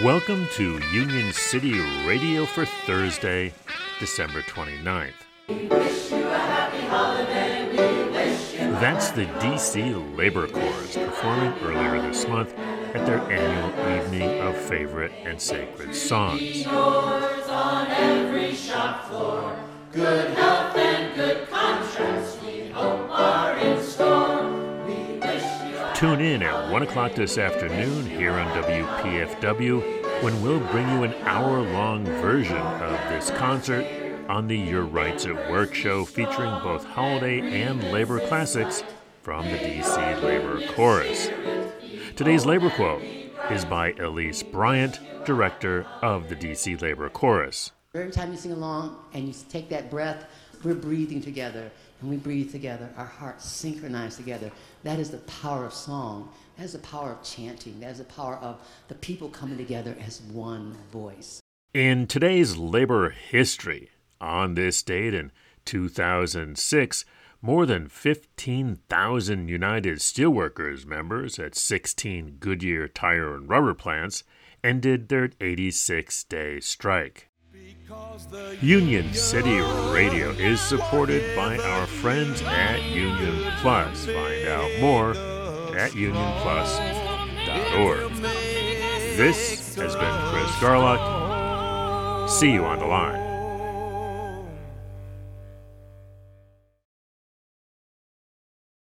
Welcome to Union City Radio for Thursday, December 29th. That's the DC Labor Chorus performing earlier this month at their annual evening of favorite and sacred songs. Tune in at 1 o'clock this afternoon here on WPFW when we'll bring you an hour long version of this concert on the Your Rights at Work show featuring both holiday and labor classics from the DC Labor Chorus. Today's labor quote is by Elise Bryant, director of the DC Labor Chorus. Every time you sing along and you take that breath, we're breathing together and we breathe together, our hearts synchronize together. That is the power of song. That is the power of chanting. That is the power of the people coming together as one voice. In today's labor history, on this date in 2006, more than 15,000 United Steelworkers members at 16 Goodyear tire and rubber plants ended their 86 day strike. Union City Radio is supported by our friends at Union Plus. Find out more at unionplus.org. This has been Chris Garlock. See you on the line.